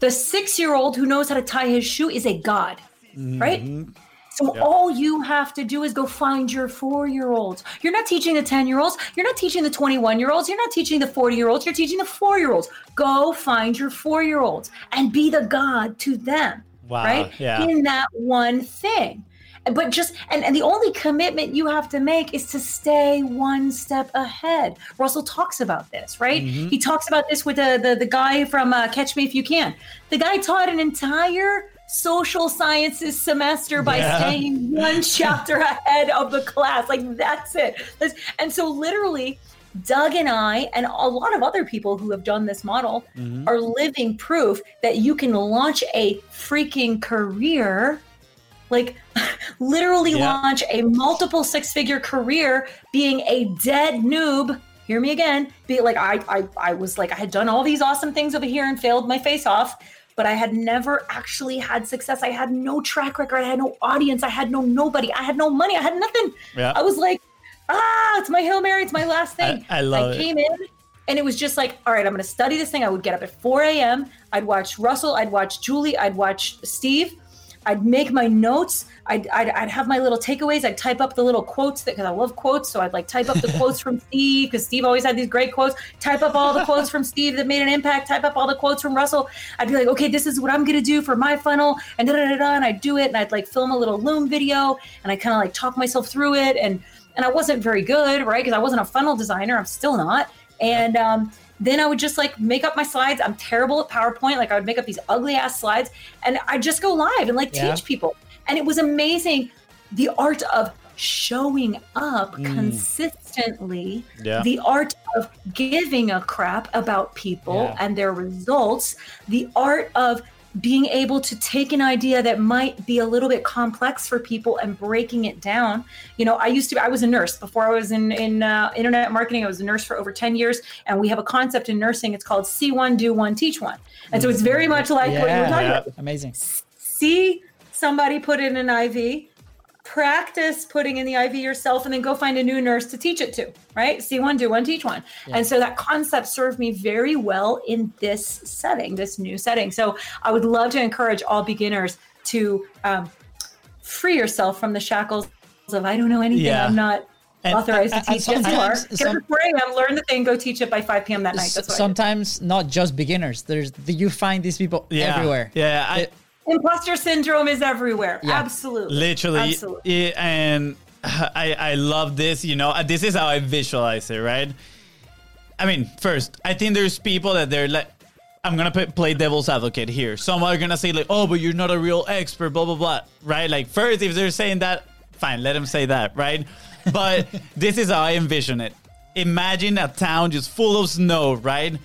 Speaker 4: the six year old who knows how to tie his shoe is a god, right? Mm-hmm. So all you have to do is go find your four year olds. You're not teaching the 10 year olds. You're not teaching the 21 year olds. You're not teaching the 40 year olds. You're teaching the four year olds. Go find your four year olds and be the God to them.
Speaker 3: Wow,
Speaker 4: Right?
Speaker 3: yeah.
Speaker 4: In that one thing. But just, and, and the only commitment you have to make is to stay one step ahead. Russell talks about this, right?
Speaker 3: Mm-hmm.
Speaker 4: He talks about this with the, the, the guy from uh, Catch Me If You Can. The guy taught an entire social sciences semester by
Speaker 3: Yeah.
Speaker 4: staying one chapter ahead of the class. Like that's it. That's- and so literally, Doug and I, and a lot of other people who have done this model,
Speaker 3: Mm-hmm.
Speaker 4: are living proof that you can launch a freaking career. Like, literally
Speaker 3: Yeah.
Speaker 4: launch a multiple six figure career being a dead noob. Hear me again. Be like, I, I, I was like, I had done all these awesome things over here and failed my face off, but I had never actually had success. I had no track record. I had no audience. I had no nobody. I had no money. I had nothing.
Speaker 3: Yeah.
Speaker 4: I was like, ah, it's my Hail Mary. It's my last thing.
Speaker 3: I- I love it.
Speaker 4: came in and it was just like, all right, I'm going to study this thing. I would get up at 4 a.m. I'd watch Russell. I'd watch Julie. I'd watch Steve. I'd make my notes. I'd, I'd, I'd have my little takeaways. I'd type up the little quotes that because I love quotes. So I'd like type up the quotes from Steve because Steve always had these great quotes. Type up all the quotes from Steve that made an impact. Type up all the quotes from Russell. I'd be like, okay, this is what I'm gonna do for my funnel, and da da da da. And I'd do it, and I'd like film a little Loom video, and I kind of like talk myself through it, and and I wasn't very good, right? Because I wasn't a funnel designer. I'm still not, and um, then I would just like make up my slides. I'm terrible at PowerPoint. Like I would make up these ugly ass slides and I'd just go live and like
Speaker 2: Yeah.
Speaker 4: teach people. And it was amazing the art of showing up mm. consistently,
Speaker 3: Yeah.
Speaker 4: the art of giving a crap about people
Speaker 2: Yeah.
Speaker 4: and their results, the art of being able to take an idea that might be a little bit complex for people and breaking it down. You know, I used to, I was a nurse before I was in, in uh, internet marketing. I was a nurse for over 10 years. And we have a concept in nursing. It's called see one, do one, teach one. And so it's very much like what you were
Speaker 2: Yeah.
Speaker 4: talking
Speaker 3: Yeah.
Speaker 4: about
Speaker 2: Amazing.
Speaker 4: see somebody put in an IV, practice putting in the IV yourself, and then go find a new nurse to teach it to, right? See one, do one, teach one. And so that concept served me very well in this setting, this new setting. So I would love to encourage all beginners to um, free yourself from the shackles of I don't know anything.
Speaker 3: Yeah.
Speaker 4: I'm not
Speaker 3: And-
Speaker 4: authorized
Speaker 2: and-
Speaker 4: to
Speaker 2: and
Speaker 4: teach. Yes, you are. Get
Speaker 2: some-
Speaker 4: up at 4 a.m., learn the thing, go teach it by 5 p.m. that night. That's what I do.
Speaker 2: Sometimes not just beginners. There's you find these people
Speaker 3: Yeah.
Speaker 2: everywhere.
Speaker 3: Yeah. I,
Speaker 2: It-
Speaker 4: Imposter syndrome is everywhere.
Speaker 2: Yeah.
Speaker 4: Absolutely.
Speaker 3: literally
Speaker 4: Absolutely.
Speaker 3: yeah, and I, I love this you know uh, this is how i visualize it right i mean first i think there's people that they're like i'm gonna play devil's advocate here some are gonna say like oh but you're not a real expert blah blah blah right like first if they're saying that fine let them say that right but this is how i envision it imagine a town just full of snow right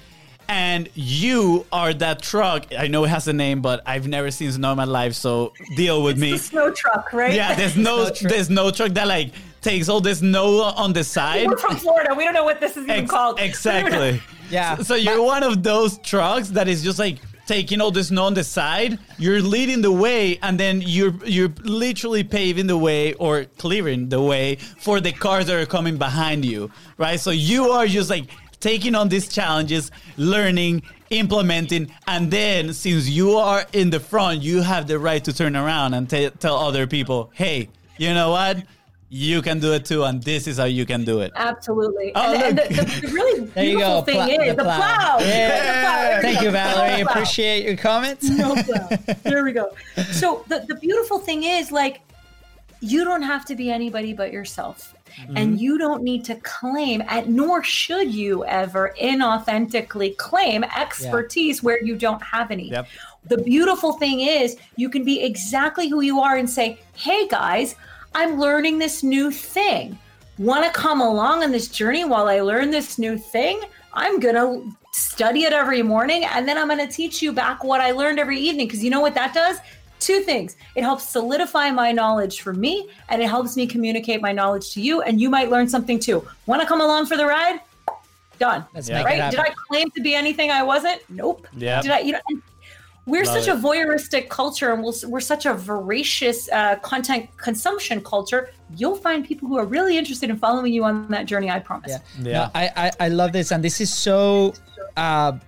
Speaker 3: and you are that truck i know it has a name but i've never seen snow in my life so deal with me
Speaker 4: the snow truck, right?
Speaker 3: yeah, there's no
Speaker 2: Snow
Speaker 3: there's no truck that like takes all this snow on the side.
Speaker 4: We're from Florida. We don't know what this is even
Speaker 3: Ex-
Speaker 4: called.
Speaker 3: exactly.
Speaker 2: Yeah.
Speaker 3: So, so you're one of those trucks that is just like taking all the snow on the side. You're leading the way, and then you're you're literally paving the way or clearing the way for the cars that are coming behind you, right? So you are just like taking on these challenges, learning, implementing, and then since you are in the front, you have the right to turn around and t- tell other people, "Hey, you know what? You can do it too, and this is how you can do it."
Speaker 4: Absolutely.
Speaker 3: Oh,
Speaker 4: and, and
Speaker 3: look.
Speaker 4: the, the, the really
Speaker 2: There you
Speaker 4: beautiful
Speaker 2: go,
Speaker 4: thing
Speaker 2: plow-
Speaker 4: is
Speaker 2: the
Speaker 4: the
Speaker 2: plow.
Speaker 4: plow.
Speaker 2: Yeah.
Speaker 4: The plow.
Speaker 2: Thank you, Valerie.
Speaker 4: No plow.
Speaker 2: Appreciate your comments.
Speaker 4: No plow. There we go. So the, the beautiful thing is like you don't have to be anybody but yourself.
Speaker 2: Mm-hmm.
Speaker 4: And you don't need to claim, and nor should you ever inauthentically claim expertise where you don't have any.
Speaker 3: Yep.
Speaker 4: The beautiful thing is you can be exactly who you are and say, hey guys, I'm learning this new thing. Want to come along on this journey while I learn this new thing? I'm going to study it every morning and then I'm going to teach you back what I learned every evening. Because you know what that does? Two things. It helps solidify my knowledge for me, and it helps me communicate my knowledge to you, and you might learn something too. Want to come along for the ride? Done.
Speaker 2: Let's
Speaker 3: Yeah.
Speaker 2: make
Speaker 4: right?
Speaker 2: happen.
Speaker 4: Did I claim to be anything I wasn't? Nope.
Speaker 3: Yeah.
Speaker 4: Did I? You know. We're
Speaker 3: Love
Speaker 4: such
Speaker 3: it.
Speaker 4: a voyeuristic culture, and we'll, we're such a voracious uh, content consumption culture. You'll find people who are really interested in following you on that journey. I promise.
Speaker 2: Yeah.
Speaker 3: Yeah.
Speaker 2: No, I, I I love this, and this is so. Uh, it-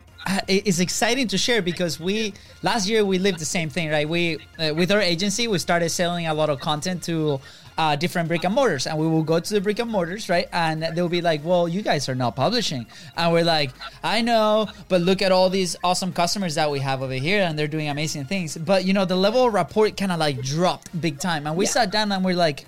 Speaker 2: it's exciting to share because we last year we lived the same thing, right? We uh, with our agency we started selling a lot of content to uh, different brick and mortars, and we will go to the brick and mortars, right? And they'll be like, "Well, you guys are not publishing," and we're like, "I know, but look at all these awesome customers that we have over here, and they're doing amazing things." But you know, the level of rapport kind of like dropped big time, and we sat down and we're like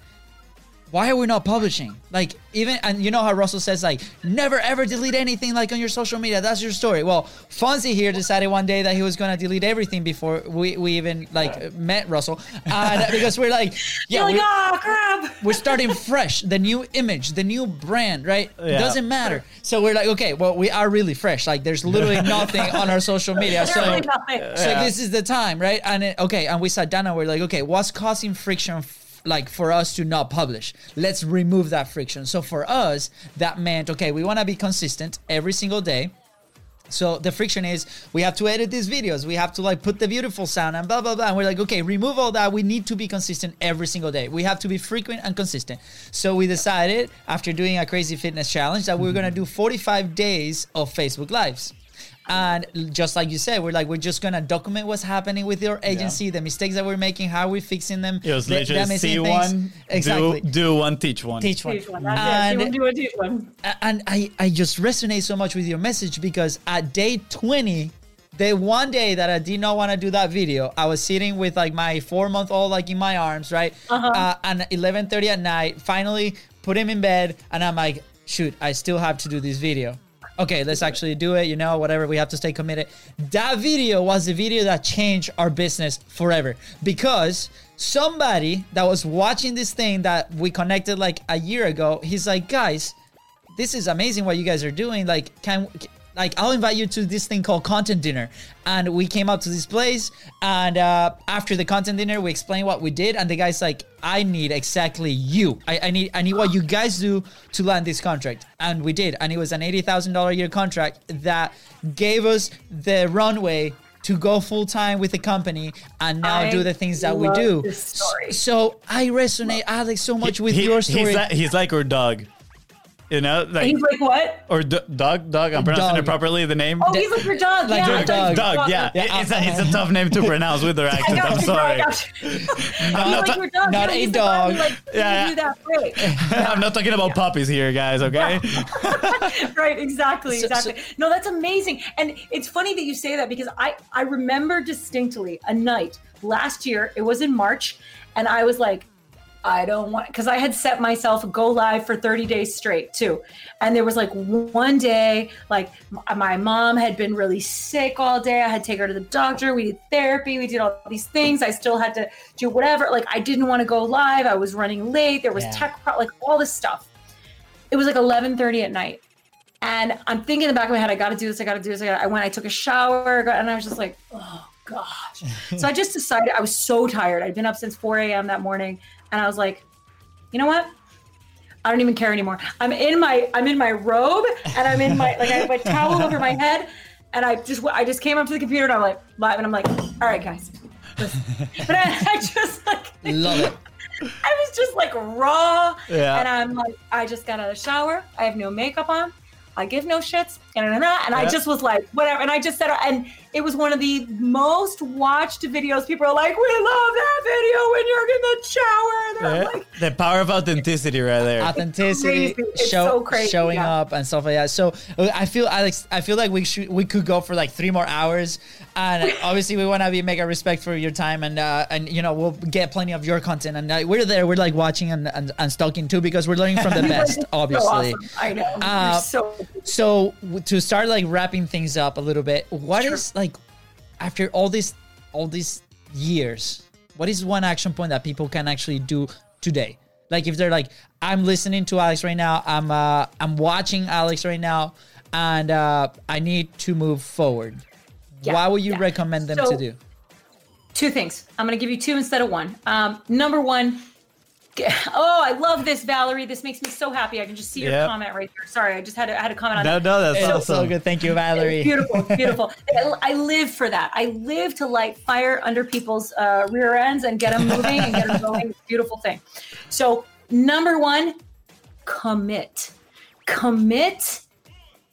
Speaker 2: why are we not publishing? Like even and you know how Russell says like never ever delete anything like on your social media. That's your story. Well, Fonzie here decided one day that he was gonna delete everything before we, we even like met Russell, and because we're like yeah
Speaker 4: like,
Speaker 2: we're,
Speaker 4: ah, crap.
Speaker 2: we're starting fresh, the new image, the new brand, right?
Speaker 3: Yeah.
Speaker 2: Doesn't matter. So we're like okay, well we are really fresh. Like there's literally nothing on our social media. So
Speaker 4: Really nothing.
Speaker 2: so this is the time, right? And it, okay, and we sat down and we're like, okay, what's causing friction? Like for us to not publish, let's remove that friction. So for us, that meant okay, we want to be consistent every single day. So the friction is we have to edit these videos, we have to like put the beautiful sound and blah blah blah. And we're like, okay, remove all that. We need to be consistent every single day. We have to be frequent and consistent. So we decided after doing a crazy fitness challenge that we we're gonna do 45 days of Facebook Lives. And just like you said, we're like, we're just gonna document what's happening with your agency, the mistakes that we're making, how we're fixing them.
Speaker 3: It was
Speaker 2: the- the
Speaker 3: see
Speaker 2: things.
Speaker 3: one,
Speaker 2: exactly.
Speaker 3: do, do one, teach one.
Speaker 2: Teach one.
Speaker 4: Teach one. That's.
Speaker 2: And-
Speaker 4: Do one, one, teach one.
Speaker 2: and I, I just resonate so much with your message because at day 20 the one day that i did not want to do that video i was sitting with like my four month old like in my arms right
Speaker 4: Uh-huh.
Speaker 2: uh, and 11.30 at night finally put him in bed and i'm like shoot i still have to do this video okay let's actually do it you know whatever we have to stay committed that video was the video that changed our business forever because somebody that was watching this thing that we connected like a year ago he's like guys this is amazing what you guys are doing. Like, can like I'll invite you to this thing called content dinner, and we came up to this place, and uh, after the content dinner, we explained what we did, and the guy's like, I need exactly you. I, I need I need what you guys do to land this contract, and we did, and it was an eighty thousand dollar a year contract that gave us the runway. To go full time with the company and now
Speaker 4: I
Speaker 2: do the things that we do.
Speaker 4: this story.
Speaker 2: So I resonate, Alex, so much with
Speaker 3: He-
Speaker 2: your story.
Speaker 3: He's like, he's like our dog. You know, like
Speaker 4: He's like, what?
Speaker 3: or d- dog, dog. I'm pronouncing
Speaker 2: Dog.
Speaker 3: it properly. The name.
Speaker 4: Oh, he's like your dog.
Speaker 2: Like
Speaker 4: yeah,
Speaker 2: your
Speaker 4: I thought he
Speaker 2: dog.
Speaker 3: yeah.
Speaker 2: Yeah,
Speaker 3: It's, a, it's a tough name to pronounce with their accent. I'm
Speaker 4: he's
Speaker 3: sorry.
Speaker 4: Like, he's like your dog.
Speaker 2: not a
Speaker 4: dog. Like,
Speaker 3: Yeah,
Speaker 4: yeah, you.
Speaker 3: I'm not talking about puppies here, guys. Okay.
Speaker 4: right exactly
Speaker 2: So- so-
Speaker 4: exactly no that's amazing and it's funny that you say that because i i remember distinctly a night last year it was in march and i was like i don't want because i had set myself a go live for 30 days straight too. And there was like one day like my mom had been really sick all day. I had to take her to the doctor. We did therapy. We did all these things. I still had to do whatever. Like i didn't want to go live. I was running late. There was
Speaker 2: Yeah.
Speaker 4: tech pro- like all this stuff. It was like 11:30 at night, and I'm thinking in the back of my head, I got to do this, I got to do this. I, gotta, I went, I took a shower, and I was just like, oh gosh. so I just decided I was so tired. I'd been up since 4 a.m. that morning, and I was like, you know what? I don't even care anymore. I'm in my I'm in my robe, and I'm in my like I have a towel over my head, and I just I just came up to the computer, and I'm like live, and I'm like, all right, guys. But I, I just like
Speaker 2: Love it.
Speaker 4: I was just like raw.
Speaker 3: Yeah.
Speaker 4: And I'm like, I just got out of the shower. I have no makeup on. I give no shits. And, and I
Speaker 3: Yeah.
Speaker 4: just was like, whatever. And I just said, and it was one of the most watched videos. People are like, we love that video when you're in the shower. And I'm
Speaker 3: Yeah.
Speaker 4: like,
Speaker 3: The power of authenticity right there.
Speaker 2: authenticity,
Speaker 4: crazy. It's
Speaker 2: show,
Speaker 4: so crazy,
Speaker 2: showing
Speaker 4: yeah.
Speaker 2: up and stuff like that. So uh, I feel Alex, I feel like we should we could go for like three more hours, and obviously we want to be mega respect for your time and uh, and you know we'll get plenty of your content and uh, we're there we're like watching and, and and stalking too because we're learning from the best
Speaker 4: so
Speaker 2: obviously.
Speaker 4: awesome. I know.
Speaker 2: Uh,
Speaker 4: so
Speaker 2: So w- to start like wrapping things up a little bit, what is
Speaker 4: Sure.
Speaker 2: like after all this all these years, what is one action point that people can actually do today? Like if they're like, I'm listening to Alex right now, I'm uh I'm watching Alex right now, and uh I need to move forward.
Speaker 4: Yeah,
Speaker 2: what would you
Speaker 4: yeah.
Speaker 2: recommend them
Speaker 4: So-
Speaker 2: to do?
Speaker 4: two things. I'm going to give you two instead of one. Um, number one, oh, I love this, Valerie. This makes me so happy. I can just see your
Speaker 3: Yep.
Speaker 4: comment right there. Sorry, I just had to, I had a comment on
Speaker 3: No,
Speaker 4: that.
Speaker 3: no, no, that's
Speaker 2: So,
Speaker 3: awesome.
Speaker 2: so good. Thank you, Valerie.
Speaker 4: Beautiful, beautiful. I- I live for that. I live to light fire under people's uh, rear ends and get them moving and get them going. Beautiful thing. So, number one, commit. Commit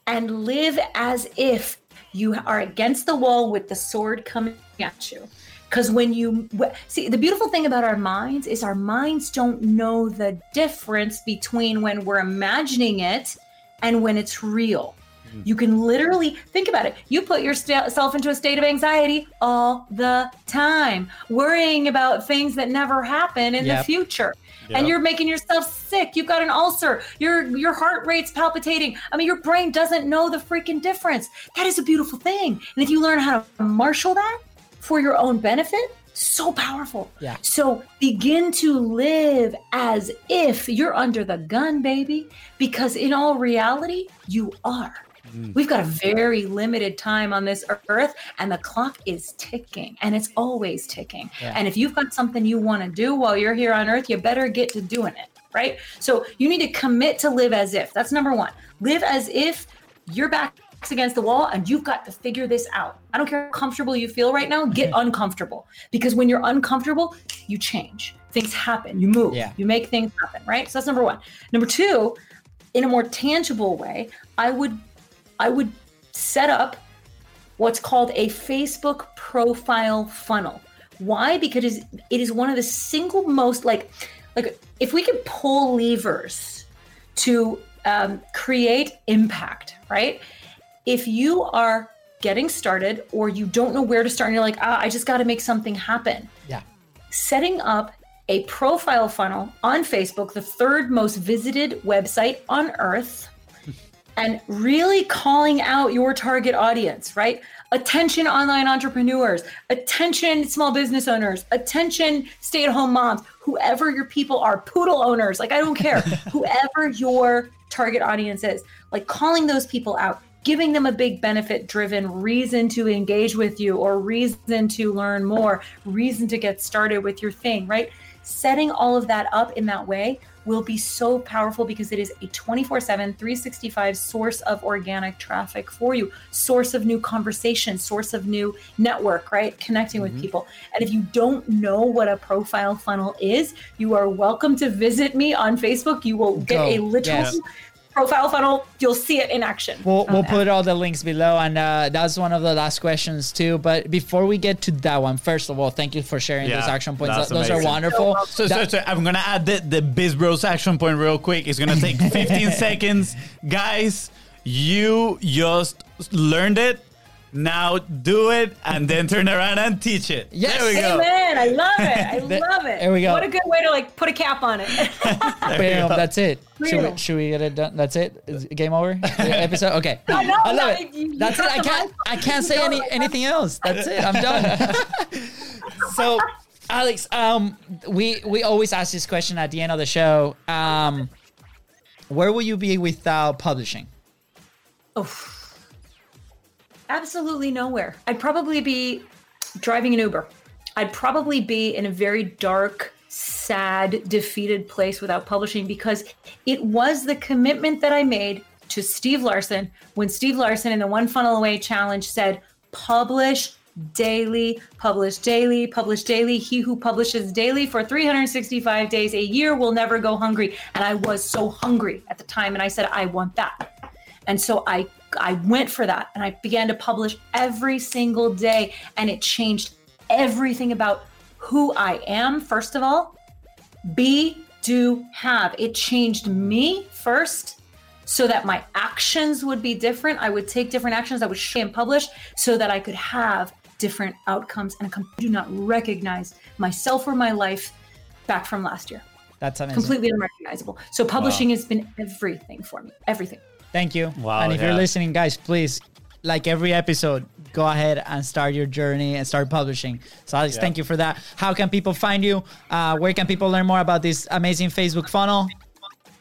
Speaker 4: and live as if you are against the wall with the sword coming at you. Because when you see, the beautiful thing about our minds is our minds don't know the difference between when we're imagining it and when it's real. Hmm. You can literally think about it. You put yourself into a state of anxiety all the time, worrying about things that never happen in the future.
Speaker 3: Yep.
Speaker 4: And you're making yourself sick. You've got an ulcer. Your your heart rate's palpitating. I mean, your brain doesn't know the freaking difference. That is a beautiful thing. And if you learn how to marshal that for your own benefit, so powerful.
Speaker 2: Yeah.
Speaker 4: So begin to live as if you're under the gun, baby, because in all reality, you are. Mm. We've got a very limited time on this earth, and the clock is ticking, and it's always ticking.
Speaker 2: Yeah.
Speaker 4: And if you've got something you want to do while you're here on earth, you better get to doing it, right? So you need to commit to live as if. That's number one. Live as if you're back's against the wall and you've got to figure this out. I don't care how comfortable you feel right now, get uncomfortable. Because when you're uncomfortable, you change. Things happen, you move,
Speaker 2: Yeah.
Speaker 4: you make things happen, right? So that's number one. Number two, in a more tangible way, I would I would set up what's called a Facebook profile funnel. Why? Because it is one of the single most like like if we could pull levers to um, create impact, right? If you are getting started or you don't know where to start and you're like, ah, I just got to make something happen
Speaker 2: Yeah.
Speaker 4: setting up a profile funnel on Facebook, the third most visited website on earth, and really calling out your target audience, right? Attention, online entrepreneurs, attention, small business owners, attention, stay at home moms, whoever your people are, poodle owners, like I don't care, whoever your target audience is, like calling those people out. Giving them a big benefit driven reason to engage with you or reason to learn more, reason to get started with your thing, right? Setting all of that up in that way will be so powerful because it is a 24 7, 365 source of organic traffic for you, source of new conversation, source of new network, right? Connecting with mm-hmm. people. And if you don't know what a profile funnel is, you are welcome to visit me on Facebook. You will get
Speaker 2: Go.
Speaker 4: a literal
Speaker 2: Yes.
Speaker 4: Profile funnel. You'll see it in action.
Speaker 2: We'll, we'll put all the links below, and uh, that's one of the last questions too. But before we get to that one, first of all, thank you for sharing
Speaker 3: Yeah,
Speaker 2: those action points.
Speaker 3: that's
Speaker 2: Those are wonderful.
Speaker 3: So, so,
Speaker 2: That-
Speaker 3: so I'm gonna add the, the Biz Bros action point real quick. It's gonna take 15 seconds, guys. You just learned it. Now do it, and then turn around and teach it.
Speaker 2: Yes.
Speaker 3: There we go.
Speaker 4: Amen. I love it. I love it.
Speaker 2: there we go.
Speaker 4: What a good way to like put a cap on it.
Speaker 2: Bam, that's it. Should we, should we get it done? That's it. Is it game over. The episode. Okay.
Speaker 4: No, no,
Speaker 2: I love
Speaker 4: no,
Speaker 2: it.
Speaker 4: you- you
Speaker 2: That's it. I can't. I can't say any anything else. That's it. I'm done. so, Alex, um, we we always ask this question at the end of the show. Um, where will you be without publishing?
Speaker 4: Absolutely nowhere. I'd probably be driving an Uber. I'd probably be in a very dark, sad, defeated place without publishing because it was the commitment that I made to Steve Larsen when Steve Larsen in the One Funnel Away challenge said, publish daily, publish daily, publish daily. He who publishes daily for 365 days a year will never go hungry. And I was so hungry at the time. And I said, I want that. And so I I went for that and I began to publish every single day and it changed everything about who I am first of all. Be do have. It changed me first so that my actions would be different. I would take different actions I would share and publish so that I could have different outcomes and I do not recognize myself or my life back from last year.
Speaker 2: That's amazing.
Speaker 4: Completely unrecognizable. So publishing has been everything for me. Everything.
Speaker 2: Thank you.
Speaker 3: Wow,
Speaker 2: And if you're listening, guys, please, like every episode, go ahead and start your journey and start publishing. So, Alex,
Speaker 3: Yeah.
Speaker 2: thank you for that. How can people find you? Uh, where can people learn more about this amazing Facebook funnel?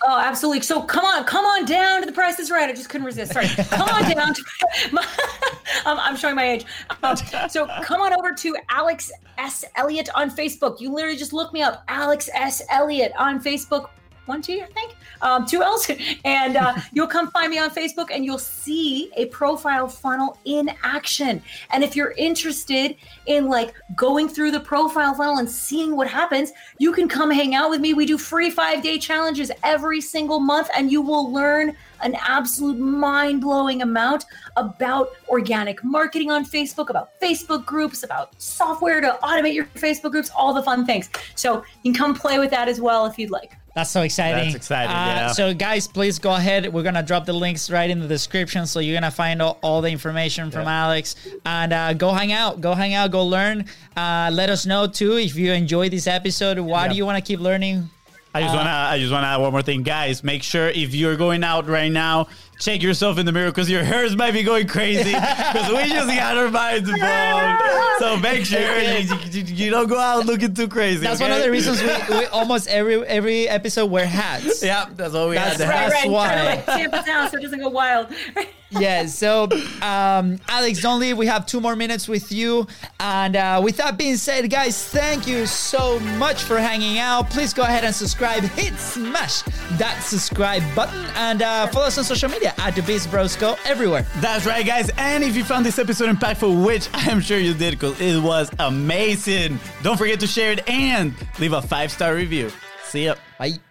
Speaker 4: Oh, absolutely. So come on, come on down to the Price is Right. I just couldn't resist. Sorry. Come on down to. My, um, I'm showing my age. Um, so come on over to Alex S. Elliott on Facebook. You literally just look me up, Alex S. Elliott on Facebook one T, I think, um, two L's, and uh, you'll come find me on Facebook and you'll see a profile funnel in action. And if you're interested in like going through the profile funnel and seeing what happens, you can come hang out with me. We do free five day challenges every single month, and you will learn an absolute mind blowing amount about organic marketing on Facebook, about Facebook groups, about software to automate your Facebook groups, all the fun things. So you can come play with that as well if you'd like.
Speaker 2: That's so exciting.
Speaker 3: That's exciting,
Speaker 2: Uh,
Speaker 3: yeah.
Speaker 2: So, guys, please go ahead. We're going to drop the links right in the description. So, you're going to find all, all the information from Alex. And uh, go hang out. Go hang out. Go learn. Uh, let us know, too, if you enjoyed this episode. Why do you want to keep learning?
Speaker 3: I just wanna I just wanna add one more thing, guys. Make sure if you're going out right now, check yourself in the mirror because your hairs might be going crazy because we just got our minds blown. So make sure you, you, you don't go out looking too crazy.
Speaker 2: That's
Speaker 3: okay?
Speaker 2: one of the reasons we, we almost every every episode wear hats.
Speaker 3: Yeah, that's all we
Speaker 2: That's
Speaker 3: had.
Speaker 2: right.
Speaker 3: have.
Speaker 2: That's
Speaker 4: Trying
Speaker 2: why.
Speaker 4: to like tamp it down so it doesn't go wild.
Speaker 2: yeah. So, um, Alex, don't leave. We have two more minutes with you. And uh, with that being said, guys, thank you so much for hanging out. Please go ahead and subscribe. Hit smash that subscribe button and uh, follow us on social media at the Biz Bros Go everywhere.
Speaker 3: That's right, guys. And if you found this episode impactful, which I am sure you did because it was amazing, don't forget to share it and leave a five star review. See ya.
Speaker 2: Bye.